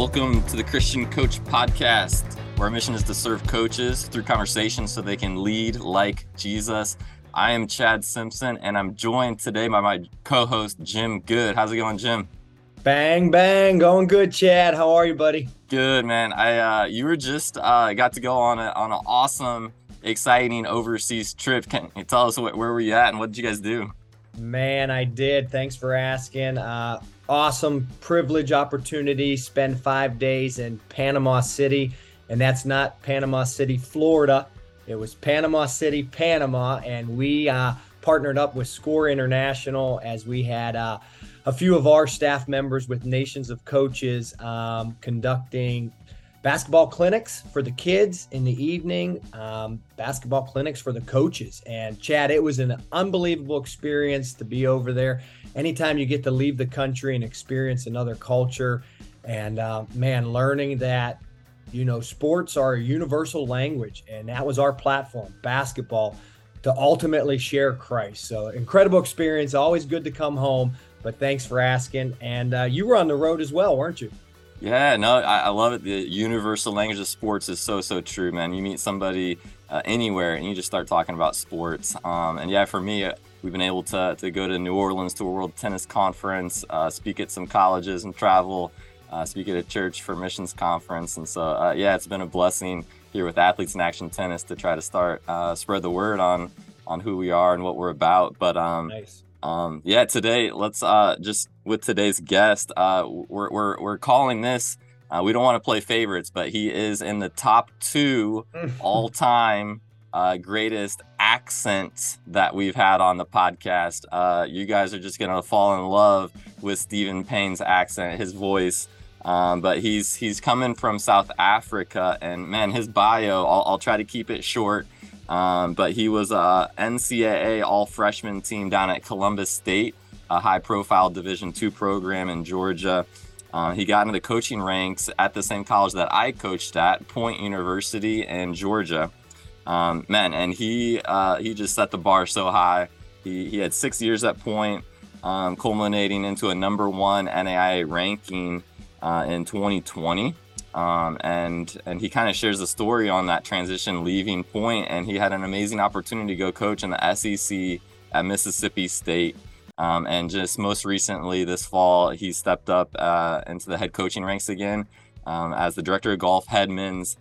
Welcome to the Christian Coach Podcast, where our mission is to serve coaches through conversation so they can lead like Jesus. I am Chad Simpson, and I'm joined today by my co-host Jim Good. How's it going, Jim? Bang bang, going good, Chad. How are you, buddy? Good, man. I uh, you were just uh, got to go on a on an awesome, exciting overseas trip. Can you tell us what, where were you at and what did you guys do? Man, I did. Thanks for asking. Uh, awesome privilege opportunity. Spend five days in Panama City, and that's not Panama City, Florida. It was Panama City, Panama, and we uh, partnered up with Score International as we had uh, a few of our staff members with Nations of Coaches um, conducting basketball clinics for the kids in the evening, um, basketball clinics for the coaches. And Chad, it was an unbelievable experience to be over there. Anytime you get to leave the country and experience another culture, and uh, man, learning that you know sports are a universal language, and that was our platform, basketball, to ultimately share Christ. So incredible experience. Always good to come home. But thanks for asking. And uh, you were on the road as well, weren't you? Yeah, no, I, I, love it. The universal language of sports is so so true, man. You meet somebody uh, anywhere and you just start talking about sports. Um, and yeah, for me, we've been able to to go to New Orleans to a World Tennis Conference, uh, speak at some colleges and travel, uh, speak at a church for missions conference. And so uh, yeah, it's been a blessing here with Athletes in Action Tennis to try to start uh, spread the word on on who we are and what we're about. But um, nice. Um, yeah, today let's uh, just with today's guest, uh, we're, we're, we're calling this. Uh, we don't want to play favorites, but he is in the top two all-time uh, greatest accents that we've had on the podcast. Uh, you guys are just gonna fall in love with Steven Paine's accent, his voice. Um, but he's he's coming from South Africa, and man, his bio. I'll, I'll try to keep it short. Um, but he was a NCAA all freshman team down at Columbus State, a high profile Division two program in Georgia. Uh, he got into the coaching ranks at the same college that I coached at, Point University in Georgia. Um, man, and he uh, he just set the bar so high. He, he had six years at Point, um, culminating into a number one NAIA ranking uh, in 2020. Um, and and he kind of shares the story on that transition leaving point and he had an amazing opportunity to go coach in the sec at mississippi state um, and just most recently this fall he stepped up uh, into the head coaching ranks again um, as the director of golf head men's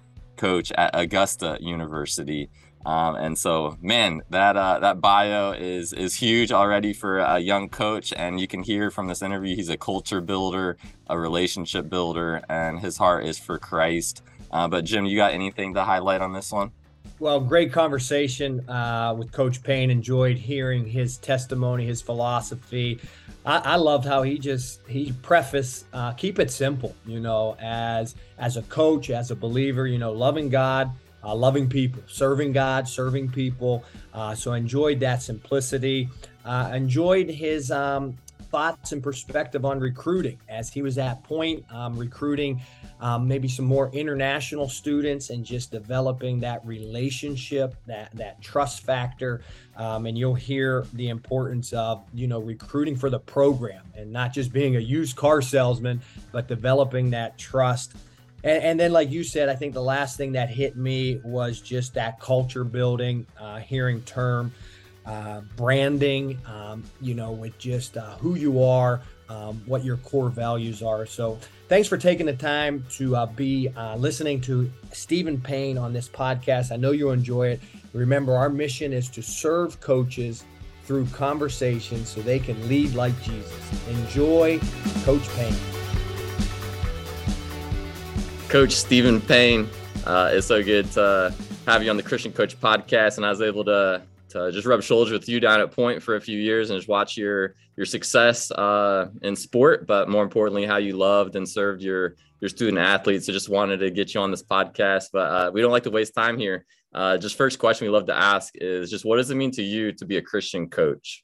coach at augusta university um, and so, man, that uh, that bio is is huge already for a young coach, and you can hear from this interview he's a culture builder, a relationship builder, and his heart is for Christ. Uh, but Jim, you got anything to highlight on this one? Well, great conversation uh, with Coach Paine. Enjoyed hearing his testimony, his philosophy. I, I loved how he just he preface uh, keep it simple. You know, as as a coach, as a believer, you know, loving God uh, loving people, serving God, serving people. Uh, so enjoyed that simplicity. Uh, enjoyed his um, thoughts and perspective on recruiting as he was at point um, recruiting um, maybe some more international students and just developing that relationship that that trust factor. Um, and you'll hear the importance of you know recruiting for the program and not just being a used car salesman but developing that trust. And, and, then, like you said, I think the last thing that hit me was just that culture building, uh, hearing term, uh, branding, um, you know, with just uh, who you are, um, what your core values are. So, thanks for taking the time to uh, be uh, listening to Steven Paine on this podcast. I know you'll enjoy it. Remember, our mission is to serve coaches through conversation so they can lead like Jesus. Enjoy Coach Paine. Coach Steven Paine. Uh, it's so good to have you on the Christian Coach podcast, and I was able to to just rub shoulders with you down at Point for a few years and just watch your your success uh, in sport, but more importantly, how you loved and served your your student athletes. So just wanted to get you on this podcast, but uh, we don't like to waste time here. Uh, just first question we love to ask is just what does it mean to you to be a Christian coach?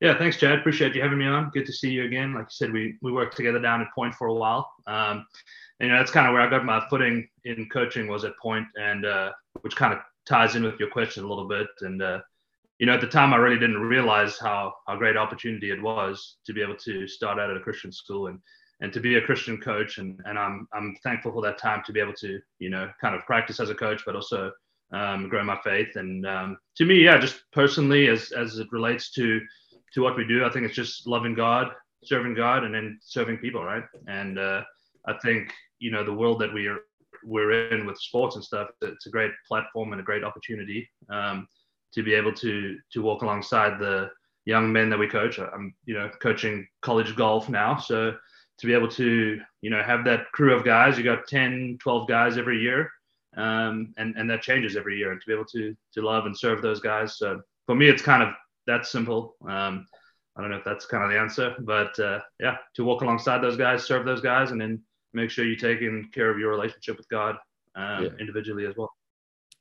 Yeah, thanks, Chad. Appreciate you having me on. Good to see you again. Like you said, we we worked together down at Point for a while. Um, and, you know, that's kind of where I got my footing in coaching was at Point, and uh, which kind of ties in with your question a little bit. And uh, you know, at the time, I really didn't realize how how great opportunity it was to be able to start out at a Christian school and and to be a Christian coach. And, and I'm, I'm thankful for that time to be able to, you know, kind of practice as a coach, but also um, grow my faith. And um, to me, yeah, just personally, as, as it relates to, to what we do, I think it's just loving God, serving God, and then serving people, right? And uh, I think, you know, the world that we are, we're in with sports and stuff, it's a great platform and a great opportunity um, to be able to, to walk alongside the, young men that we coach. I'm, you know, coaching college golf now. So to be able to you know have that crew of guys you got 10 12 guys every year um, and and that changes every year and to be able to to love and serve those guys so for me it's kind of that simple um, i don't know if that's kind of the answer but uh, yeah to walk alongside those guys serve those guys and then make sure you're taking care of your relationship with god um, yeah. individually as well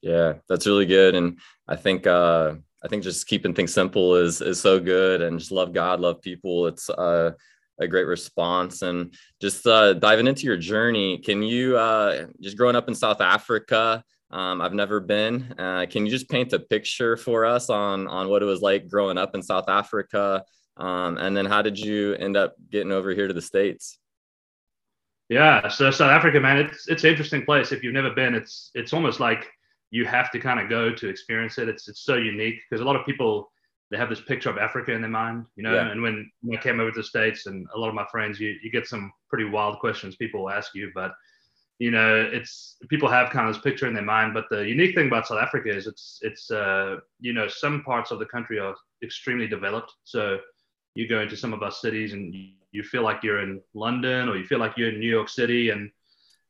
yeah that's really good and i think uh i think just keeping things simple is is so good and just love god love people it's uh a great response. And just uh, diving into your journey, can you uh, just growing up in South Africa? Um, I've never been. Uh, can you just paint a picture for us on on what it was like growing up in South Africa? Um, and then how did you end up getting over here to the states? Yeah, so South Africa, man, it's it's an interesting place. If you've never been, it's it's almost like you have to kind of go to experience it. It's it's so unique because a lot of people they have this picture of Africa in their mind, you know. Yeah. And when, when I came over to the States and a lot of my friends, you, you get some pretty wild questions people will ask you, but you know, it's people have kind of this picture in their mind. But the unique thing about South Africa is it's it's uh, you know some parts of the country are extremely developed. So you go into some of our cities and you feel like you're in London or you feel like you're in New York City, and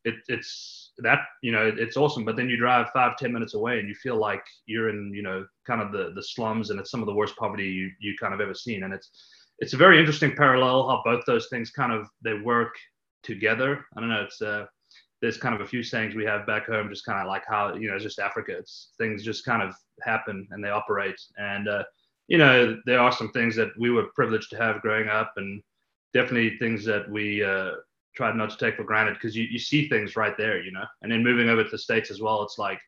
it, it's that you know it's awesome. But then you drive five ten minutes away and you feel like you're in you know kind of the the slums and it's some of the worst poverty you you kind of ever seen. And it's it's a very interesting parallel how both those things kind of they work together. I don't know. It's uh there's kind of a few sayings we have back home just kind of like how you know it's just africa. It's things just kind of happen and they operate. And uh you know there are some things that we were privileged to have growing up and definitely things that we uh tried not to take for granted because you, you see things right there, you know. And then moving over to the states as well, it's like,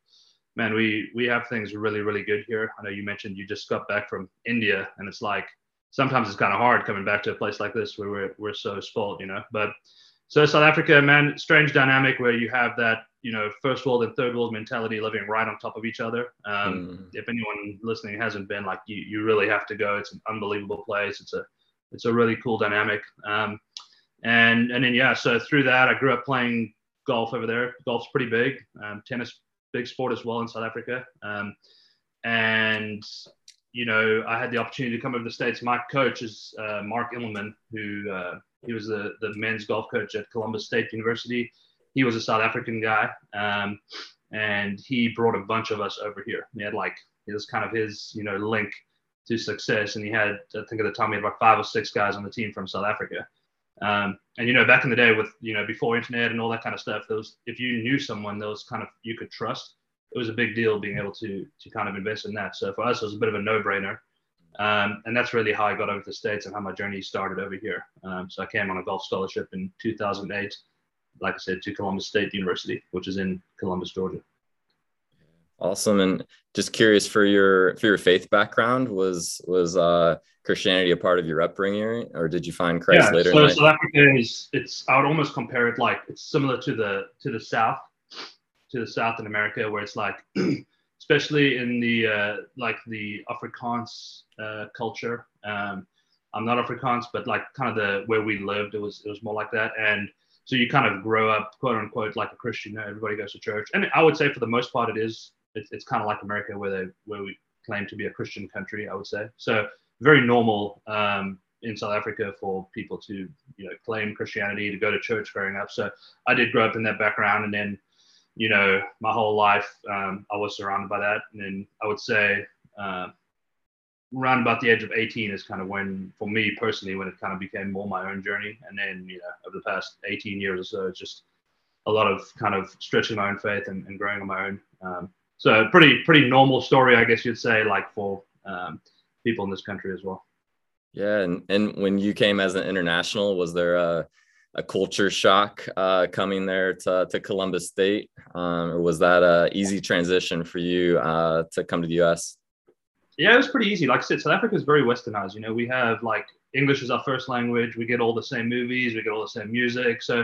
man, we we have things really really good here. I know you mentioned you just got back from India, and it's like sometimes it's kind of hard coming back to a place like this where we're we're so spoiled, you know. But so South Africa, man, strange dynamic where you have that you know first world and third world mentality living right on top of each other. Um, mm. If anyone listening hasn't been, like, you you really have to go. It's an unbelievable place. It's a it's a really cool dynamic. Um, and and then yeah, so through that, I grew up playing golf over there. Golf's pretty big. Um, tennis, big sport as well in South Africa. Um, and you know, I had the opportunity to come over to the states. My coach is uh, Mark Immelman, who uh, he was the the men's golf coach at Columbus State University. He was a South African guy, um, and he brought a bunch of us over here. He had like it was kind of his you know link to success, and he had I think at the time he had about five or six guys on the team from South Africa. Um, and you know, back in the day with you know before internet and all that kind of stuff, those if you knew someone those kind of you could trust, it was a big deal being able to to kind of invest in that. So for us, it was a bit of a no-brainer. Um, and that's really how I got over to the States and how my journey started over here. Um, so I came on a golf scholarship in 2008, like I said, to Columbus State University, which is in Columbus, Georgia. Awesome. And just curious for your for your faith background, was was uh, Christianity a part of your upbringing, or did you find Christ yeah, later? So South Africa is it's I would almost compare it like it's similar to the to the South, to the South in America, where it's like, especially in the uh, like the Afrikaans uh, culture. Um, I'm not Afrikaans, but like kind of the where we lived, it was it was more like that, and so you kind of grow up quote unquote like a Christian. You know, everybody goes to church, and I would say for the most part it is it's, it's kind of like America where they where we claim to be a Christian country. I would say so. Very normal um, in South Africa for people to you know claim Christianity to go to church growing up. So I did grow up in that background, and then you know my whole life um, I was surrounded by that. And then I would say uh, around about the age of 18 is kind of when, for me personally, when it kind of became more my own journey. And then you know over the past 18 years or so, it's just a lot of kind of stretching my own faith and, and growing on my own. Um, so pretty pretty normal story, I guess you'd say, like for um, people in this country as well. Yeah, and and when you came as an international, was there a a culture shock uh, coming there to, to Columbus State, um, or was that a easy transition for you uh, to come to the U.S.? yeah, it was pretty easy. Like I said, South Africa is very westernized. You know, we have like English is our first language. We get all the same movies. We get all the same music. So,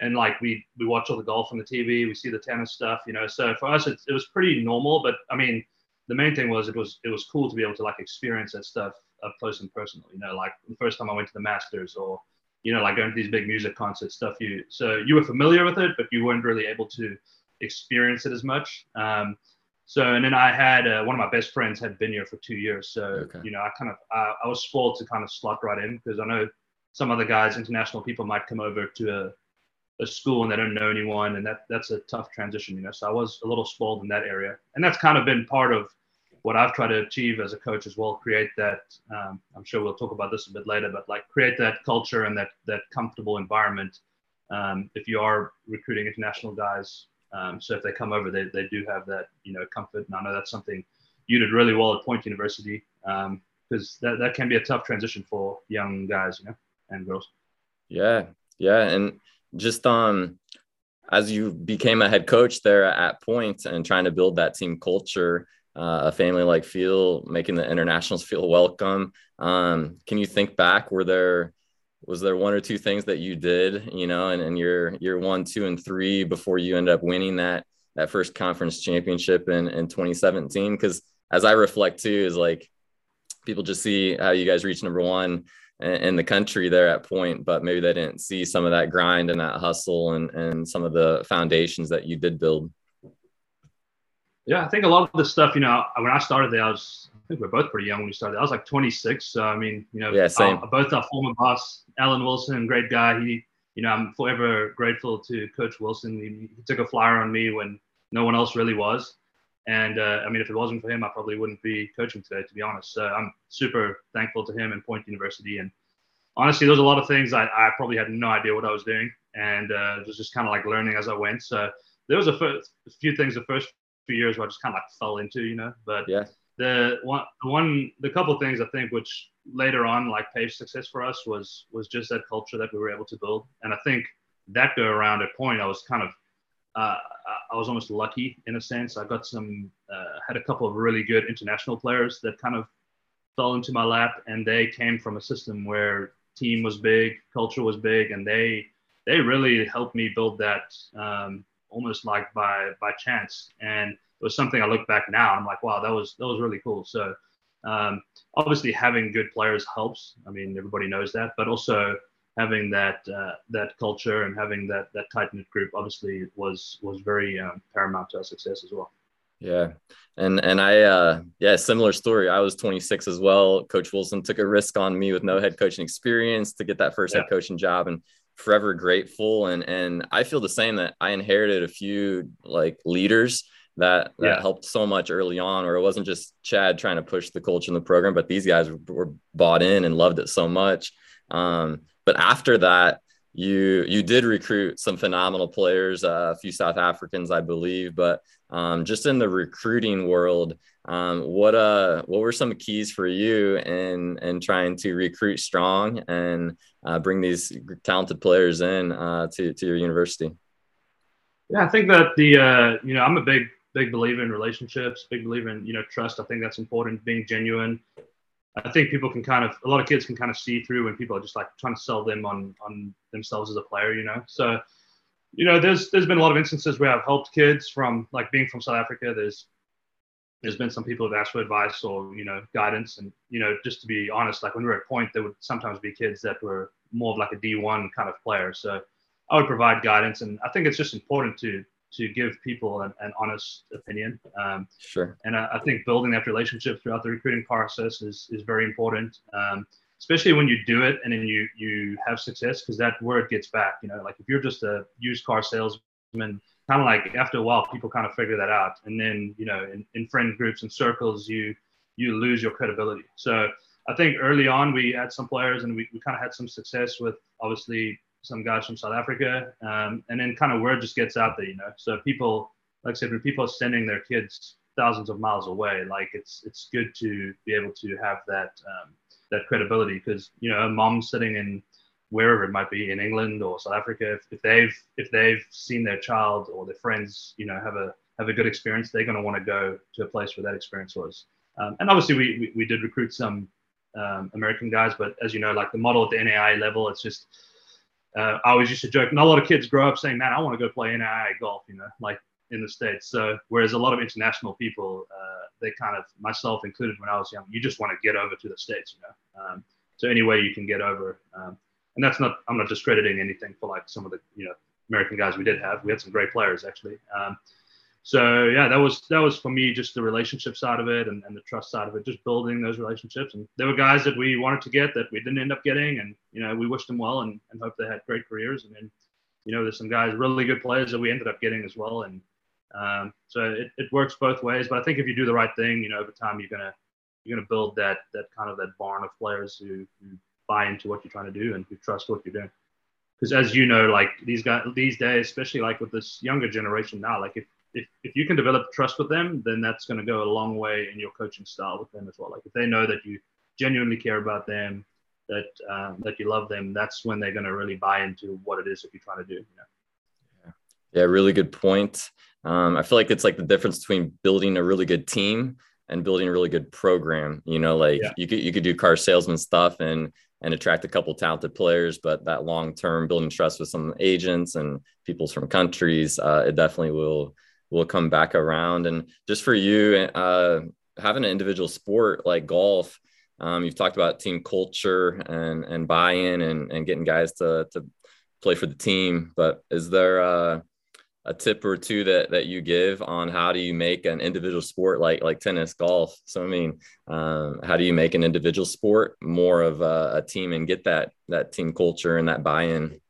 and like we we watch all the golf on the TV. We see the tennis stuff. You know, so for us, it, it was pretty normal. But I mean, the main thing was it was it was cool to be able to like experience that stuff up close and personal. You know, like the first time I went to the Masters or you know like going to these big music concerts stuff. You so you were familiar with it, but you weren't really able to experience it as much. Um, so and then I had uh, one of my best friends had been here for two years. So okay. you know I kind of I, I was spoiled to kind of slot right in because I know some other guys, international people, might come over to a a school and they don't know anyone, and that that's a tough transition, you know. So I was a little spoiled in that area, and that's kind of been part of what I've tried to achieve as a coach as well. Create that. Um, I'm sure we'll talk about this a bit later, but like create that culture and that that comfortable environment. Um, if you are recruiting international guys, um, so if they come over, they, they do have that you know comfort, and I know that's something you did really well at Point University because um, that that can be a tough transition for young guys, you know, and girls. Yeah, yeah, and just um as you became a head coach there at Point and trying to build that team culture, uh, a family like feel, making the internationals feel welcome. Um, can you think back? Were there was there one or two things that you did, you know, and, and your year one, two, and three before you end up winning that that first conference championship in in 2017? Because as I reflect too, is like people just see how you guys reach number one in the country there at point but maybe they didn't see some of that grind and that hustle and, and some of the foundations that you did build. Yeah i think a lot of the stuff you know when i started there i was i think we are both pretty young when we started. I was like 26 so i mean you know yeah, same. Our, both our former boss alan wilson great guy. He you know i'm forever grateful to coach wilson. He, he took a flyer on me when no one else really was and uh, I mean, if it wasn't for him, I probably wouldn't be coaching today, to be honest. So I'm super thankful to him and Point University. And honestly, there's a lot of things I, I probably had no idea what I was doing, and uh, it was just kind of like learning as I went. So there was a, first, a few things the first few years where I just kind of like fell into, you know. But yeah. the one, the one, the couple of things I think which later on like paved success for us was was just that culture that we were able to build. And I think that go around at Point, I was kind of uh, I was almost lucky in a sense. I got some, uh, had a couple of really good international players that kind of fell into my lap, and they came from a system where team was big, culture was big, and they they really helped me build that um, almost like by by chance. And it was something I look back now, I'm like, wow, that was that was really cool. So um, obviously having good players helps. I mean, everybody knows that, but also having that uh, that culture and having that that tight knit group obviously was was very um, paramount to our success as well. Yeah, and and I uh, yeah similar story. I was 26 as well. Coach Wilson took a risk on me with no head coaching experience to get that first yeah. head coaching job, and forever grateful. And and I feel the same that I inherited a few like leaders that that yeah. helped so much early on where it wasn't just chad trying to push the culture in the program but these guys were bought in and loved it so much um, but after that, you you did recruit some phenomenal players, uh, a few South Africans, I believe. But um, just in the recruiting world, um, what uh what were some keys for you in in trying to recruit strong and uh, bring these talented players in uh, to to your university? Yeah, I think that the uh, you know I'm a big big believer in relationships, big believer in you know trust. I think that's important, being genuine. I think people can kind of a lot of kids can kind of see through when people are just like trying to sell them on on themselves as a player, you know. So, you know, there's there's been a lot of instances where I've helped kids from like being from South Africa. There's there's been some people who've asked for advice or you know guidance, and you know, just to be honest, like when we were at Point, there would sometimes be kids that were more of like a D1 kind of player. So I would provide guidance, and I think it's just important to to give people an, an honest opinion. Um, sure. And I, I, think building that relationship throughout the recruiting process is, is very important, um, especially when you do it and then you you have success because that word gets back. You know, like if you're just a used car salesman, kind of like after a while people kind of figure that out, and then you know in, in friend groups and circles you you lose your credibility. So I think early on we had some players and we, we kind of had some success with obviously some guys from South Africa, um, and then kind of word just gets out there, you know. So people, like I said, when people are sending their kids thousands of miles away, like it's it's good to be able to have that um, that credibility because you know a mom sitting in wherever it might be in England or South Africa, if, if they've if they've seen their child or their friends, you know, have a have a good experience, they're going to want to go to a place where that experience was. Um, and obviously, we, we, we did recruit some um, American guys, but as you know, like the model at the NAI level, it's just uh, I always used to joke, and a lot of kids grow up saying, "Man, I want to go play NAI golf," you know, like in the states. So whereas a lot of international people, uh, they kind of myself included when I was young, you just want to get over to the states, you know. Um, so any way you can get over, um, and that's not I'm not discrediting anything for like some of the you know American guys we did have. We had some great players actually. Um, so yeah, that was that was for me just the relationship side of it and, and the trust side of it, just building those relationships. And there were guys that we wanted to get that we didn't end up getting, and you know we wished them well and, and hope they had great careers. And then you know there's some guys really good players that we ended up getting as well. And um, so it, it works both ways. But I think if you do the right thing, you know over time you're gonna you're gonna build that that kind of that barn of players who, who buy into what you're trying to do and who trust what you're doing because as you know like these guys these days especially like with this younger generation now like if if, if you can develop trust with them, then that's going to go a long way in your coaching style with them as well. Like if they know that you genuinely care about them, that um, that you love them, that's when they're going to really buy into what it is that you're trying to do. You know? Yeah, really good point. Um, I feel like it's like the difference between building a really good team and building a really good program. You know, like yeah. you could you could do car salesman stuff and and attract a couple talented players, but that long term building trust with some agents and people from countries, uh, it definitely will will come back around. And just for you, uh, having an individual sport like golf, um, you've talked about team culture and and buy-in and and getting guys to to play for the team. But is there uh, a tip or two that that you give on how do you make an individual sport like like tennis, golf? So I mean, um, how do you make an individual sport more of a, a team and get that that team culture and that buy-in?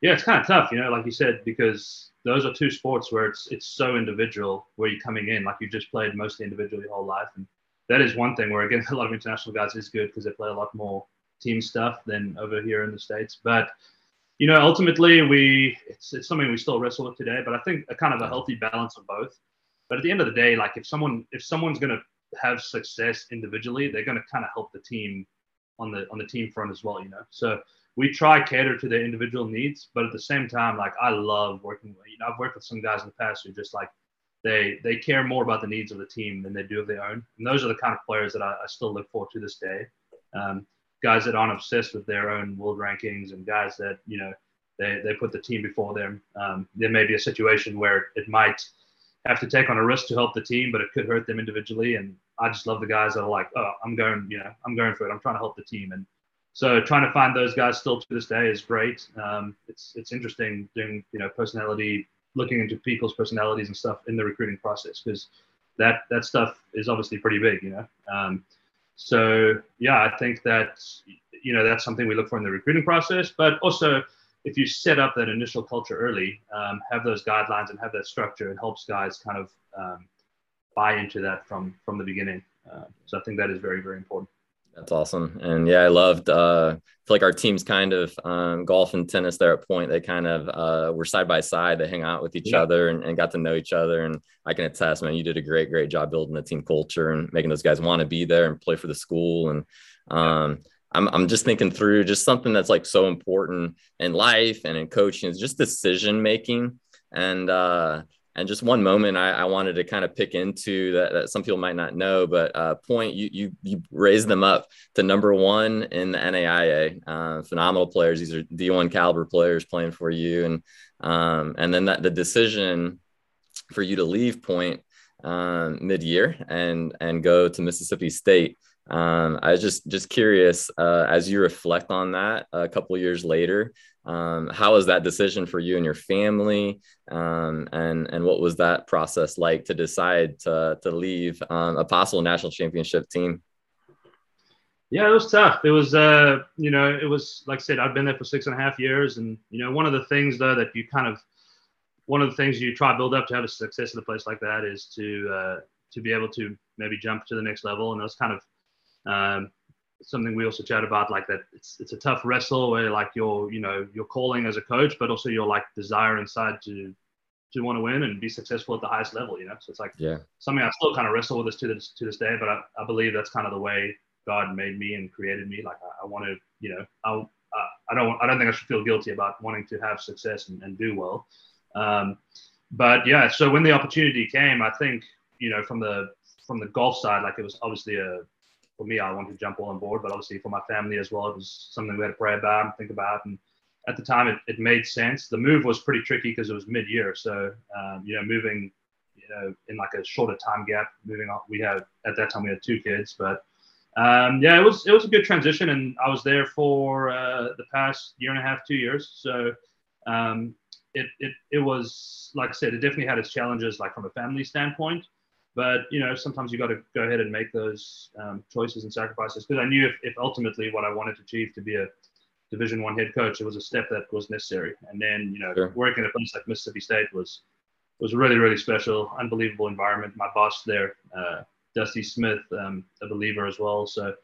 Yeah, it's kind of tough, you know, like you said, because those are two sports where it's it's so individual where you're coming in like you just played mostly individually your whole life. And that is one thing where again a lot of international guys is good because they play a lot more team stuff than over here in the states. But you know ultimately we it's, it's something we still wrestle with today but i think a kind of a healthy balance of both. But at the end of the day like if someone if someone's going to have success individually they're going to kind of help the team on the on the team front as well you know? So we try cater to their individual needs, but at the same time, like I love working. You know, I've worked with some guys in the past who just like they they care more about the needs of the team than they do of their own. And those are the kind of players that I, I still look for to this day. Um, guys that aren't obsessed with their own world rankings and guys that you know they, they put the team before them. Um, there may be a situation where it might have to take on a risk to help the team, but it could hurt them individually. And I just love the guys that are like, oh, I'm going, you know, I'm going for it. I'm trying to help the team. And so trying to find those guys still to this day is great. Um, it's it's interesting doing you know personality, looking into people's personalities and stuff in the recruiting process because that that stuff is obviously pretty big, you know. Um, so yeah, I think that you know that's something we look for in the recruiting process, but also if you set up that initial culture early, um, have those guidelines and have that structure, it helps guys kind of um, buy into that from from the beginning. Uh, so I think that is very very important. That's awesome. And yeah, I loved, uh, I feel like our teams kind of, um, golf and tennis there at Point, they kind of, uh, were side by side. They hang out with each yeah. other and, and, got to know each other. And I can attest, man, you did a great, great job building the team culture and making those guys want to be there and play for the school. And, um, I'm, I'm just thinking through just something that's like so important in life and in coaching is just decision making. And, uh, and just one moment I, I, wanted to kind of pick into that, that some people might not know, but uh, point you you you raised them up to number one in the NAIA. Uh, phenomenal players. These are D1 caliber players playing for you, and um, and then that the decision for you to leave Point um, mid year and and go to Mississippi State. Um, I was just just curious uh, as you reflect on that a couple years later. Um, how was that decision for you and your family? Um, and and what was that process like to decide to to leave um, a possible national championship team? Yeah, it was tough. It was, uh, you know, it was like I said, I've been there for six and a half years, and you know, one of the things though that you kind of, one of the things you try to build up to have a success in a place like that is to uh, to be able to maybe jump to the next level, and it was kind of um, something we also chat about like that it's it's a tough wrestle where like you're you know you're calling as a coach but also your like desire inside to to want to win and be successful at the highest level you know? So it's like yeah. something i still kind of wrestle with this to this to this day but i, I believe that's kind of the way god made me and created me. Like i, I want to you know i I don't I don't think I should feel guilty about wanting to have success and, and do well. Um, but yeah, so when the opportunity came, I think you know from the from the golf side, like it was obviously a for me, I wanted to jump on board, but obviously for my family as well, it was something we had to pray about and think about. And at the time, it, it made sense. The move was pretty tricky because it was mid-year, so um, you know, moving, you know, in like a shorter time gap, moving on. We had at that time we had two kids, but um, yeah, it was it was a good transition, and I was there for uh, the past year and a half, two years. So um, it, it it was like I said, it definitely had its challenges, like from a family standpoint. But you know, sometimes you got to go ahead and make those um, choices and sacrifices because I knew if, if ultimately what I wanted to achieve to be a Division One head coach, it was a step that was necessary. And then you know, sure. working at a place like Mississippi State was was really really special, unbelievable environment. My boss there, uh, Dusty Smith, um, a believer as well. So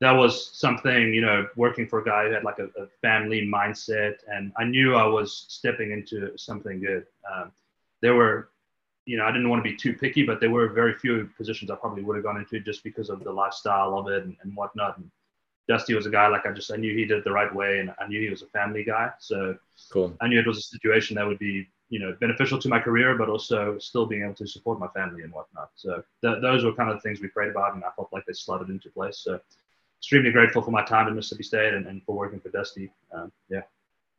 that was something, you know, working for a guy who had like a, a family mindset, and I knew I was stepping into something good. Um, there were you know, I didn't want to be too picky, but there were very few positions I probably would have gone into just because of the lifestyle of it and, and whatnot. And Dusty was a guy like I just I knew he did it the right way, and I knew he was a family guy. So cool. I knew it was a situation that would be you know beneficial to my career, but also still being able to support my family and whatnot. So th- those were kind of the things we prayed about, and I felt like they slotted into place. So extremely grateful for my time in Mississippi State and, and for working for Dusty. Um, yeah.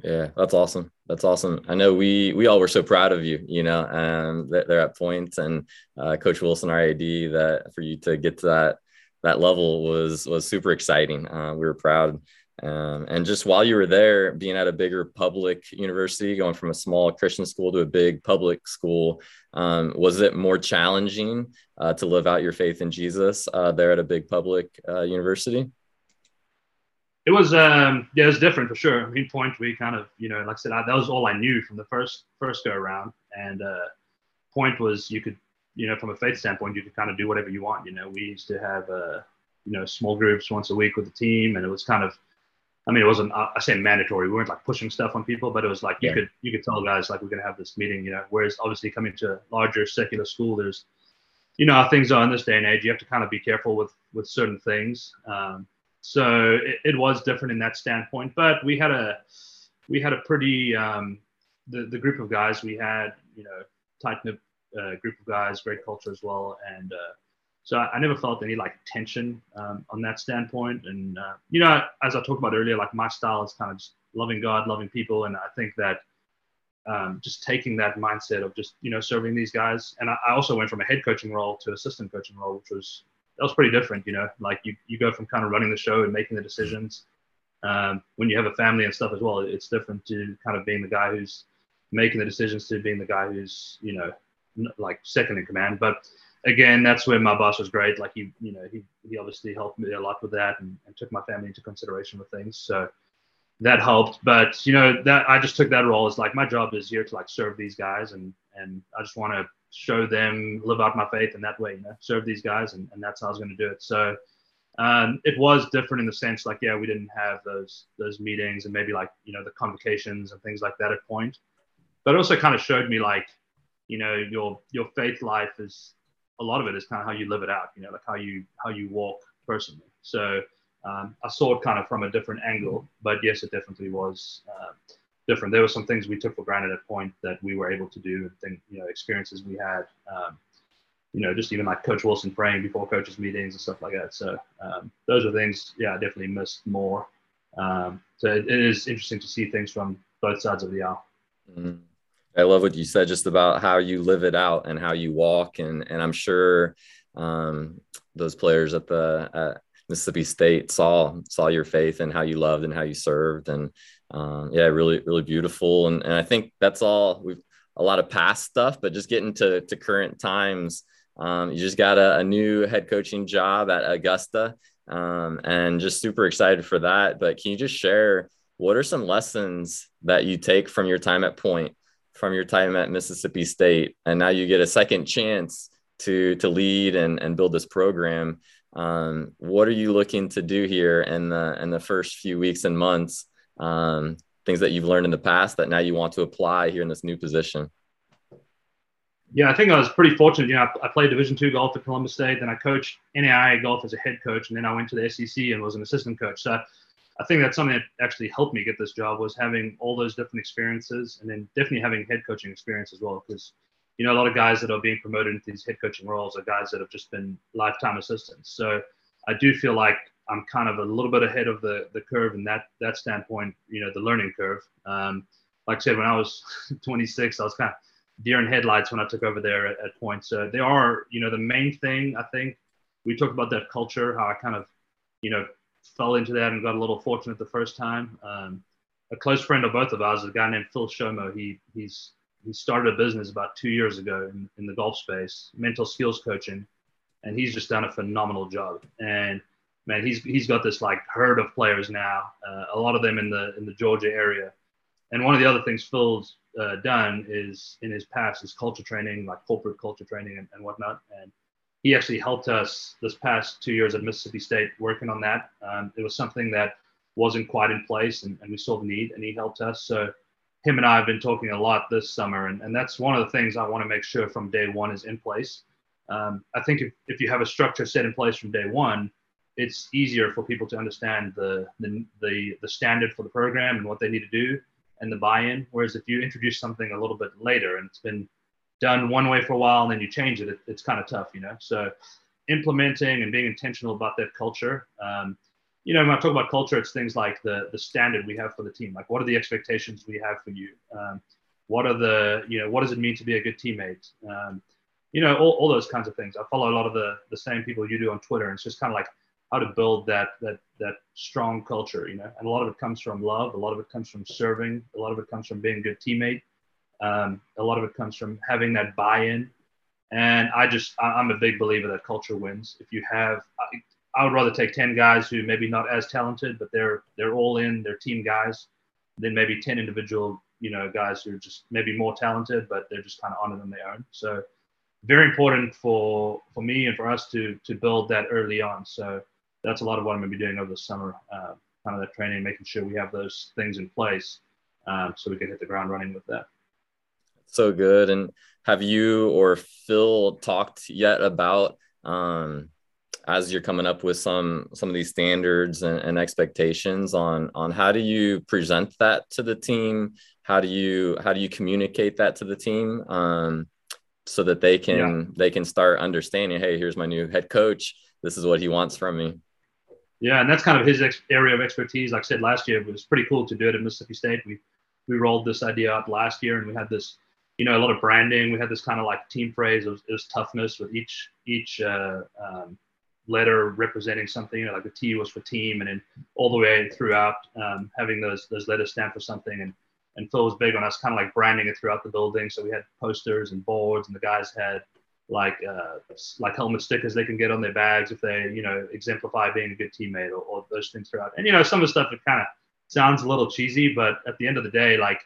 Yeah, that's awesome. That's awesome. I know we we all were so proud of you. You know, and that they're at points and uh, Coach Wilson, our AD, that for you to get to that that level was was super exciting. Uh, we were proud. Um, and just while you were there, being at a bigger public university, going from a small Christian school to a big public school, um, was it more challenging uh, to live out your faith in Jesus uh, there at a big public uh, university? It was um yeah it was different for sure. I mean, point we kind of you know like I said I, that was all I knew from the first first go around, and uh, point was you could you know from a faith standpoint you could kind of do whatever you want. You know we used to have uh, you know small groups once a week with the team, and it was kind of I mean it wasn't I say mandatory. We weren't like pushing stuff on people, but it was like you yeah. could you could tell guys like we're gonna have this meeting. You know, whereas obviously coming to a larger secular school, there's you know how things are in this day and age. You have to kind of be careful with with certain things. Um, so it, it, was different in that standpoint. But we had a we had a pretty um, the the group of guys we had, you know, tight knit uh, group of guys, great culture as well, and uh, so I, I, never felt any like tension um, on that standpoint. And uh, you know, as I talked about earlier, like my style is kind of just loving God, loving people, and I think that. Um, just taking that mindset of just you know serving these guys, and I, I also went from a head coaching role to assistant coaching role, which was that was pretty different. You know, like you you go from kind of running the show and making the decisions. Um, when you have a family and stuff as well, it's different to kind of being the guy who's making the decisions to being the guy who's you know like second in command. But again, that's where my boss was great. Like he, you know, he, he obviously helped me a lot with that and, and, took my family into consideration with things. So that helped. But you know, that I just took that role as like my job is here to like serve these guys and and I just want to show them, live out my faith in that way, you know, serve these guys. And, and that's how I was going to do it. So um, it was different in the sense like, yeah, we didn't have those, those meetings and maybe like, you know, the convocations and things like that at point, but also kind of showed me like, you know, your, your faith life is a lot of it is kind of how you live it out, you know, like how you, how you walk personally. So um, I saw it kind of from a different angle, but yes, it definitely was, uh, different. There were some things we took for granted at point that we were able to do, and think you know experiences we had. Um, you know, just even like Coach Wilson praying before coaches meetings and stuff like that. So um, those are things, yeah, I definitely missed more. Um, so it, it is interesting to see things from both sides of the aisle. Mm-hmm. I love what you said just about how you live it out and how you walk, and and I'm sure um, those players at the at Mississippi State saw saw your faith and how you loved and how you served, and um, yeah, really, really beautiful. And, and I think that's all we've a lot of past stuff, but just getting to, to current times. Um, you just got a, a, new head coaching job at Augusta um, and just super excited for that. But can you just share what are some lessons that you take from your time at Point, from your time at Mississippi State, and now you get a second chance to to lead and, and build this program? Um, what are you looking to do here in the in the first few weeks and months um, things that you've learned in the past that now you want to apply here in this new position? Yeah, I think I was pretty fortunate. You know, I, played Division two golf at Columbus State, then I coached NAIA golf as a head coach, and then I went to the SEC and was an assistant coach. So I think that's something that actually helped me get this job was having all those different experiences, and then definitely having head coaching experience as well. Because you know, a lot of guys that are being promoted into these head coaching roles are guys that have just been lifetime assistants. So I do feel like I'm kind of a little bit ahead of the the curve in that that standpoint. You know, the learning curve. Um, like I said, when I was 26, I was kind of deer in headlights when I took over there at, at Point. So they are, you know, the main thing I think we talked about that culture, how I kind of, you know, fell into that and got a little fortunate the first time. Um, a close friend of both of ours, a guy named Phil Shomo. He he's he started a business about two years ago in, in the golf space, mental skills coaching, and he's just done a phenomenal job. And man, he's he's got this like herd of players now, uh, a lot of them in the in the Georgia area. And one of the other things Phil's uh, done is in his past is culture training, like corporate culture training and, and whatnot. And he actually helped us this past two years at Mississippi State working on that. Um, it was something that wasn't quite in place, and, and we saw the need, and he helped us. So him and I have been talking a lot this summer, and, and that's one of the things I want to make sure from day one is in place. Um, I think if, if you have a structure set in place from day one, it's easier for people to understand the, the, the, the standard for the program and what they need to do and the buy-in. Whereas if you introduce something a little bit later and it's been done one way for a while and then you change it, it it's kind of tough, you know. So implementing and being intentional about that culture. Um, you know, when I talk about culture, it's things like the the standard we have for the team. Like, what are the expectations we have for you? Um, what are the you know what does it mean to be a good teammate? Um, you know, all, all those kinds of things. I follow a lot of the the same people you do on Twitter, and it's just kind of like how to build that that that strong culture. You know, and a lot of it comes from love. A lot of it comes from serving. A lot of it comes from being a good teammate. Um, a lot of it comes from having that buy-in. And I just I'm a big believer that culture wins. If you have I would rather take 10 guys who maybe not as talented, but they're they're all in, they're team guys, than maybe 10 individual, you know, guys who are just maybe more talented, but they're just kind of on it on their own. So very important for for me and for us to to build that early on. So that's a lot of what I'm going to be doing over the summer, uh, kind of that training, making sure we have those things in place um, so we can hit the ground running with that. So good. And have you or Phil talked yet about um, as you're coming up with some some of these standards and, and, expectations on on how do you present that to the team how do you how do you communicate that to the team um, so that they can yeah. they can start understanding hey here's my new head coach this is what he wants from me yeah and that's kind of his ex- area of expertise like i said last year it was pretty cool to do it at mississippi state we we rolled this idea out last year and we had this you know a lot of branding we had this kind of like team phrase it was, it was toughness with each each uh, um, letter representing something, you know, like the T was for team, and then all the way throughout um, having those those letters stand for something. And and Phil was big on us kind of like branding it throughout the building. So we had posters and boards, and the guys had like uh, like helmet stickers they can get on their bags if they you know exemplify being a good teammate or, or those things throughout. And you know some of the stuff it kind of sounds a little cheesy, but at the end of the day, like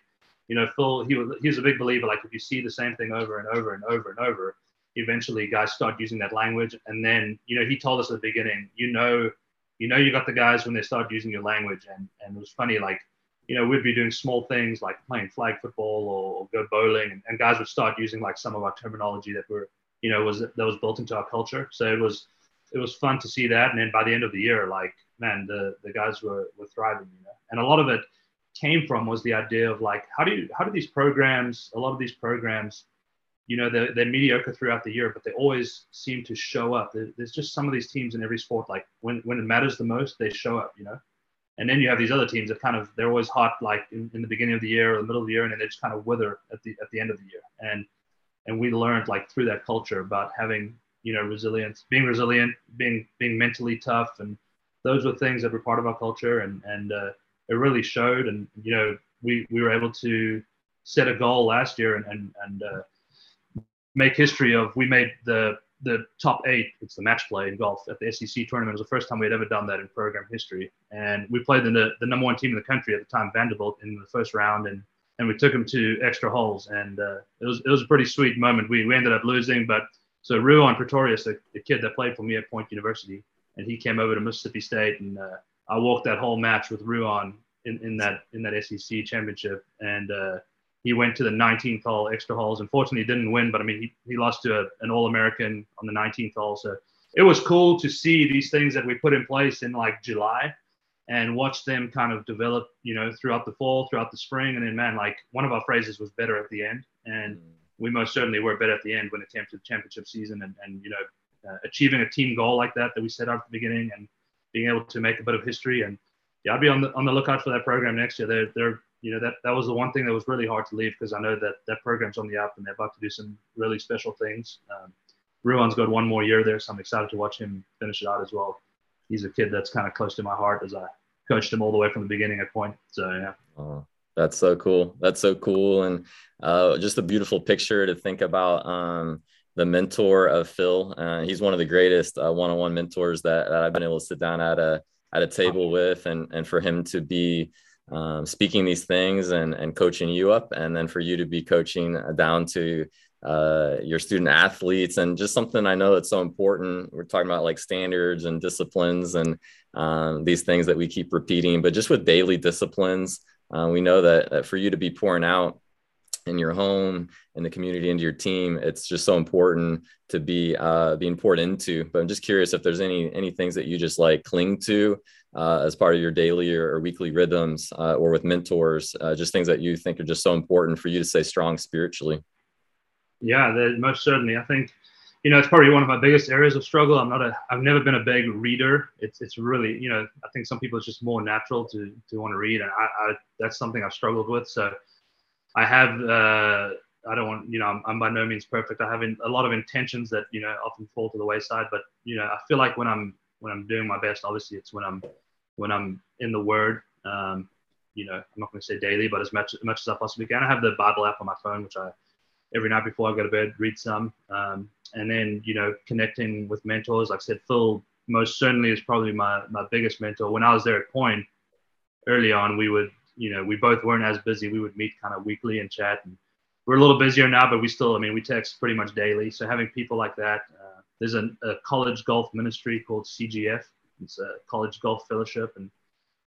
you know Phil he was he was a big believer like if you see the same thing over and over and over and over eventually guys start using that language. And then, you know, he told us at the beginning, you know, you know, you got the guys when they start using your language. And, and it was funny, like, you know, we'd be doing small things like playing flag football or, or go bowling, and, and, guys would start using like some of our terminology that were, you know, was that was built into our culture. So it was, it was fun to see that. And then by the end of the year, like, man, the the guys were were thriving, you know. And a lot of it came from was the idea of like, how do you how do these programs, a lot of these programs, you know they're, they're mediocre throughout the year but they always seem to show up there's just some of these teams in every sport like when, when it matters the most they show up you know and then you have these other teams that kind of they're always hot like in, in the beginning of the year or the middle of the year and then they just kind of wither at the at the end of the year and and we learned like through that culture about having you know resilience being resilient being being mentally tough and those were things that were part of our culture and and uh, it really showed and you know we we were able to set a goal last year and and, and uh, make history of we made the the top eight. It's the match play in golf at the SEC tournament. It was the first time we had ever done that in program history, and we played the the number one team in the country at the time, Vanderbilt, in the first round, and and we took them to extra holes, and uh, it was it was a pretty sweet moment. We we ended up losing, but so Ruan Pretorius, the, the kid that played for me at Point University, and he came over to Mississippi State, and uh, I walked that whole match with Ruan in, in that in that SEC championship, and uh, he went to the 19th hole extra holes. Unfortunately, didn't win, but I mean, he, he lost to a, an All American on the 19th hole. So it was cool to see these things that we put in place in like July and watch them kind of develop, you know, throughout the fall, throughout the spring. And then, man, like one of our phrases was better at the end. And we most certainly were better at the end when it came to the championship season and, and you know, uh, achieving a team goal like that that we set out at the beginning and being able to make a bit of history. And yeah, I'd be on the on the lookout for that program next year. They're they're you know that that was the one thing that was really hard to leave because I know that that program's on the up and they're about to do some really special things. Um, Ruan's got one more year there, so I'm excited to watch him finish it out as well. He's a kid that's kind of close to my heart as I coached him all the way from the beginning at Point. So yeah. Oh, that's so cool. That's so cool, and uh, just a beautiful picture to think about. Um, the mentor of Phil, uh, he's one of the greatest uh, one-on-one mentors that, that I've been able to sit down at a at a table with, and and for him to be um, speaking these things and and coaching you up, and then for you to be coaching down to uh, your student athletes and just something I know that's so important. We're talking about like standards and disciplines and um, these things that we keep repeating, but just with daily disciplines, uh, we know that, that for you to be pouring out in your home, in the community, into your team, it's just so important to be uh, being poured into. But I'm just curious if there's any any things that you just like cling to uh, as part of your daily or, or weekly rhythms, uh, or with mentors, uh, just things that you think are just so important for you to stay strong spiritually. Yeah, most certainly. I think, you know, it's probably one of my biggest areas of struggle. I'm not a, I've never been a big reader. It's, it's really, you know, I think some people it's just more natural to, to want to read, and I, I that's something I've struggled with. So, I have, uh, I don't want, you know, I'm, I'm by no means perfect. I have in, a lot of intentions that, you know, often fall to the wayside. But you know, I feel like when I'm when I'm doing my best, obviously, it's when I'm when I'm in the Word. Um, you know, I'm not going to say daily, but as much as much as I possibly can. I have the Bible app on my phone, which I every night before I go to bed, read some. Um, and then, you know, connecting with mentors. Like I said, Phil most certainly is probably my, my biggest mentor. When I was there at Point early on, we would, you know, we both weren't as busy. We would meet kind of weekly and chat. And we're a little busier now, but we still, I mean, we text pretty much daily. So having people like that, uh, there's a, a college golf ministry called CGF. It's a college golf fellowship. And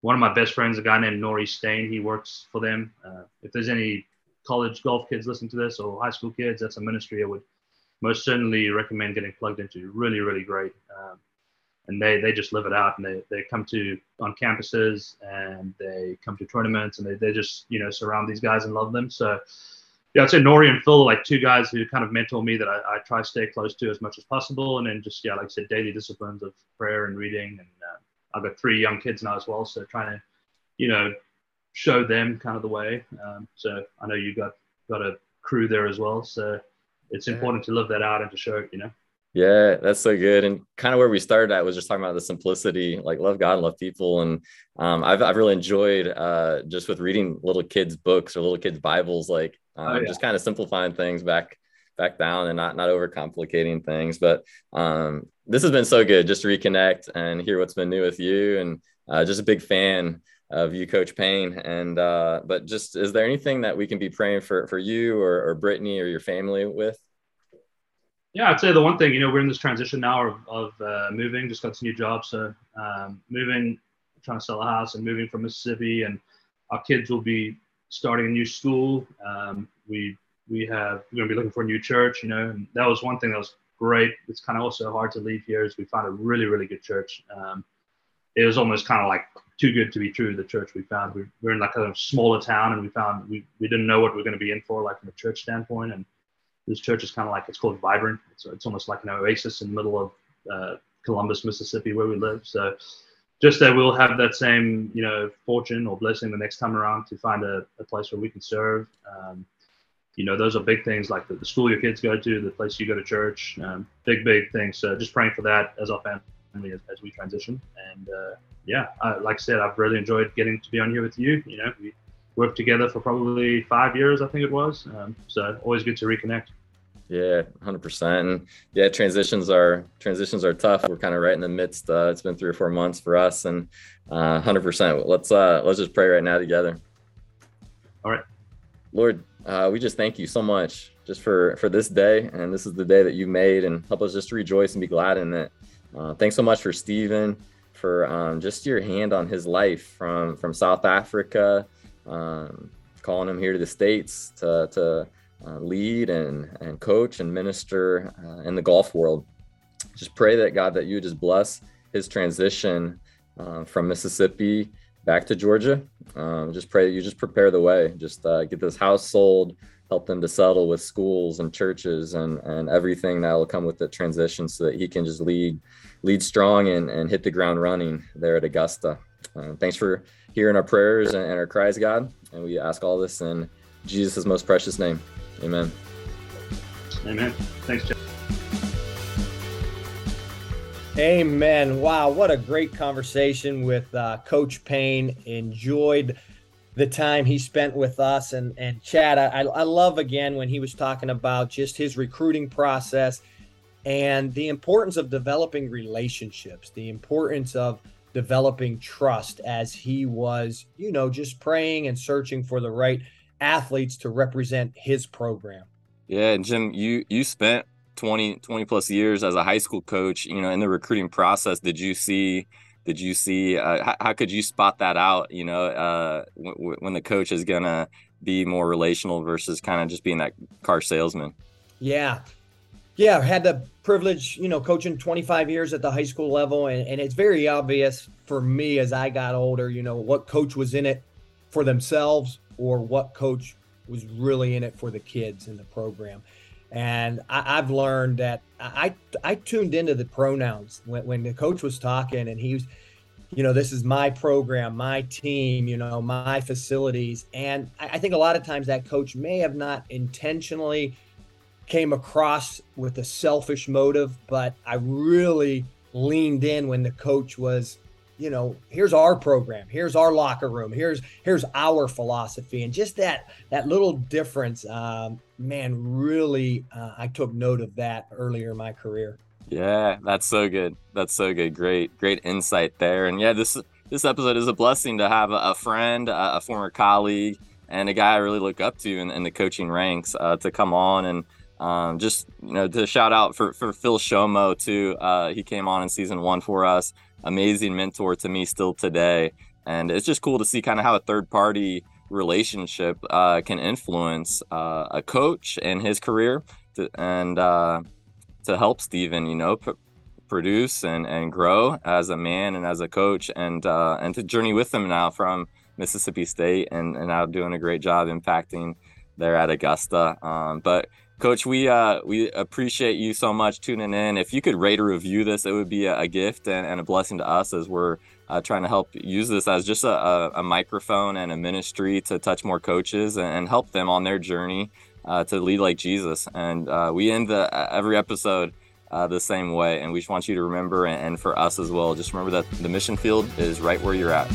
one of my best friends, a guy named Nori Stain, he works for them. Uh, if there's any college golf kids listening to this or high school kids, that's a ministry I would most certainly recommend getting plugged into. Really, really great. Um, and they, they just live it out and they, they come to on campuses and they come to tournaments and they, they just, you know, surround these guys and love them. So yeah, I'd say Nori and Phil are like two guys who kind of mentor me that I, I try to stay close to as much as possible. And then just, yeah, like I said, daily disciplines of prayer and reading. And uh, I've got three young kids now as well. So trying to, you know, show them kind of the way. Um, so I know you got got a crew there as well. So it's important to live that out and to show it, you know. Yeah, that's so good. And kind of where we started at was just talking about the simplicity, like love God, and love people. And um, I've, I've really enjoyed uh, just with reading little kids books or little kids Bibles, like um, oh, yeah. just kind of simplifying things back back down and not not overcomplicating things. But um, this has been so good just to reconnect and hear what's been new with you. And uh, just a big fan of you, Coach Paine. And uh, but just is there anything that we can be praying for for you or, or Brittany or your family with? Yeah, I'd say the one thing, you know, we're in this transition now of, of uh, moving, just got some new jobs. So um, moving, trying to sell a house and moving from Mississippi and our kids will be starting a new school. Um, we, we have, we're going to be looking for a new church, you know, and that was one thing that was great. It's kind of also hard to leave here is we found a really, really good church. Um, it was almost kind of like too good to be true. The church we found, we, we're in like a smaller town, and we found we, we didn't know what we are going to be in for, like from a church standpoint. And this church is kind of like it's called Vibrant. So it's almost like an oasis in the middle of uh, Columbus, Mississippi, where we live. So just that we'll have that same you know fortune or blessing the next time around to find a, a place where we can serve. Um, you know, those are big things like the, the, school your kids go to, the place you go to church, um, big, big things. So just praying for that as our family as, as we transition. And uh, yeah, I, like I said, I've really enjoyed getting to be on here with you. You know, we worked together for probably five years, I think it was. Um, so always good to reconnect. Yeah, hundred percent. And yeah, transitions are transitions are tough. We're kind of right in the midst. Uh, it's been three or four months for us, and uh, hundred uh, percent. Let's uh, let's just pray right now together. All right, Lord, uh, we just thank you so much just for for this day, and this is the day that you made, and help us just rejoice and be glad in it. Uh, thanks so much for Steven for um, just your hand on his life from from South Africa, um, calling him here to the states to to uh, lead and and coach and minister uh, in the golf world. Just pray that God that you just bless his transition uh, from Mississippi back to Georgia. Um, just pray that you just prepare the way. Just uh, get this house sold. Help them to settle with schools and churches and and everything that will come with the transition so that he can just lead lead strong and, and hit the ground running there at Augusta. Uh, thanks for hearing our prayers and, and our cries, God. And we ask all this in Jesus' most precious name. Amen. Amen. Thanks, Jeff. Amen. Wow, what a great conversation with uh, Coach Paine. Enjoyed the time he spent with us and and Chad. I, I love again when he was talking about just his recruiting process and the importance of developing relationships, the importance of developing trust as he was, you know, just praying and searching for the right athletes to represent his program. Yeah, and Jim, you you spent 20 20 plus years as a high school coach, you know, in the recruiting process, did you see did you see uh, how, how, could you spot that out, you know, uh, w- when the coach is to be more relational versus kind of just being that car salesman? Yeah. Yeah, had the privilege, you know, coaching 25 years at the high school level. And, and it's very obvious for me as I got older, you know, what coach was in it for themselves or what coach was really in it for the kids in the program. And I, have learned that I I tuned into the pronouns when, when the coach was talking and he was, you know, this is my program, my team, you know, my facilities. And I, I think a lot of times that coach may have not intentionally – came across with a selfish motive, but I really leaned in when the coach was, you know, here's our program, here's our locker room, here's here's our philosophy, and just that that little difference, um, man, really, uh, I took note of that earlier in my career. Yeah, that's so good. That's so good. Great, great insight there. And yeah, this this episode is a blessing to have a, friend, a, a, former colleague, and a guy I really look up to in, in the coaching ranks uh, to come on and um, just you know to shout out for for Phil Shomo too. Uh, he came on in season one for us. Amazing mentor to me still today, and it's just cool to see kind of how a third party relationship uh, can influence uh, a coach and his career, to, and uh, to help Steven, you know, p- produce and, and grow as a man and as a coach, and uh, and to journey with him now from Mississippi State and, and now doing a great job impacting there at Augusta. Um, but Coach, we uh, we appreciate you so much tuning in. If you could rate or review this, it would be a, a gift and, and, a blessing to us as we're uh, trying to help use this as just a, a, microphone and a ministry to touch more coaches and, and help them on their journey uh, to lead like Jesus. And uh, we end the, every episode uh, the same way. And we just want you to remember, and, and for us as well, just remember that the mission field is right where you're at.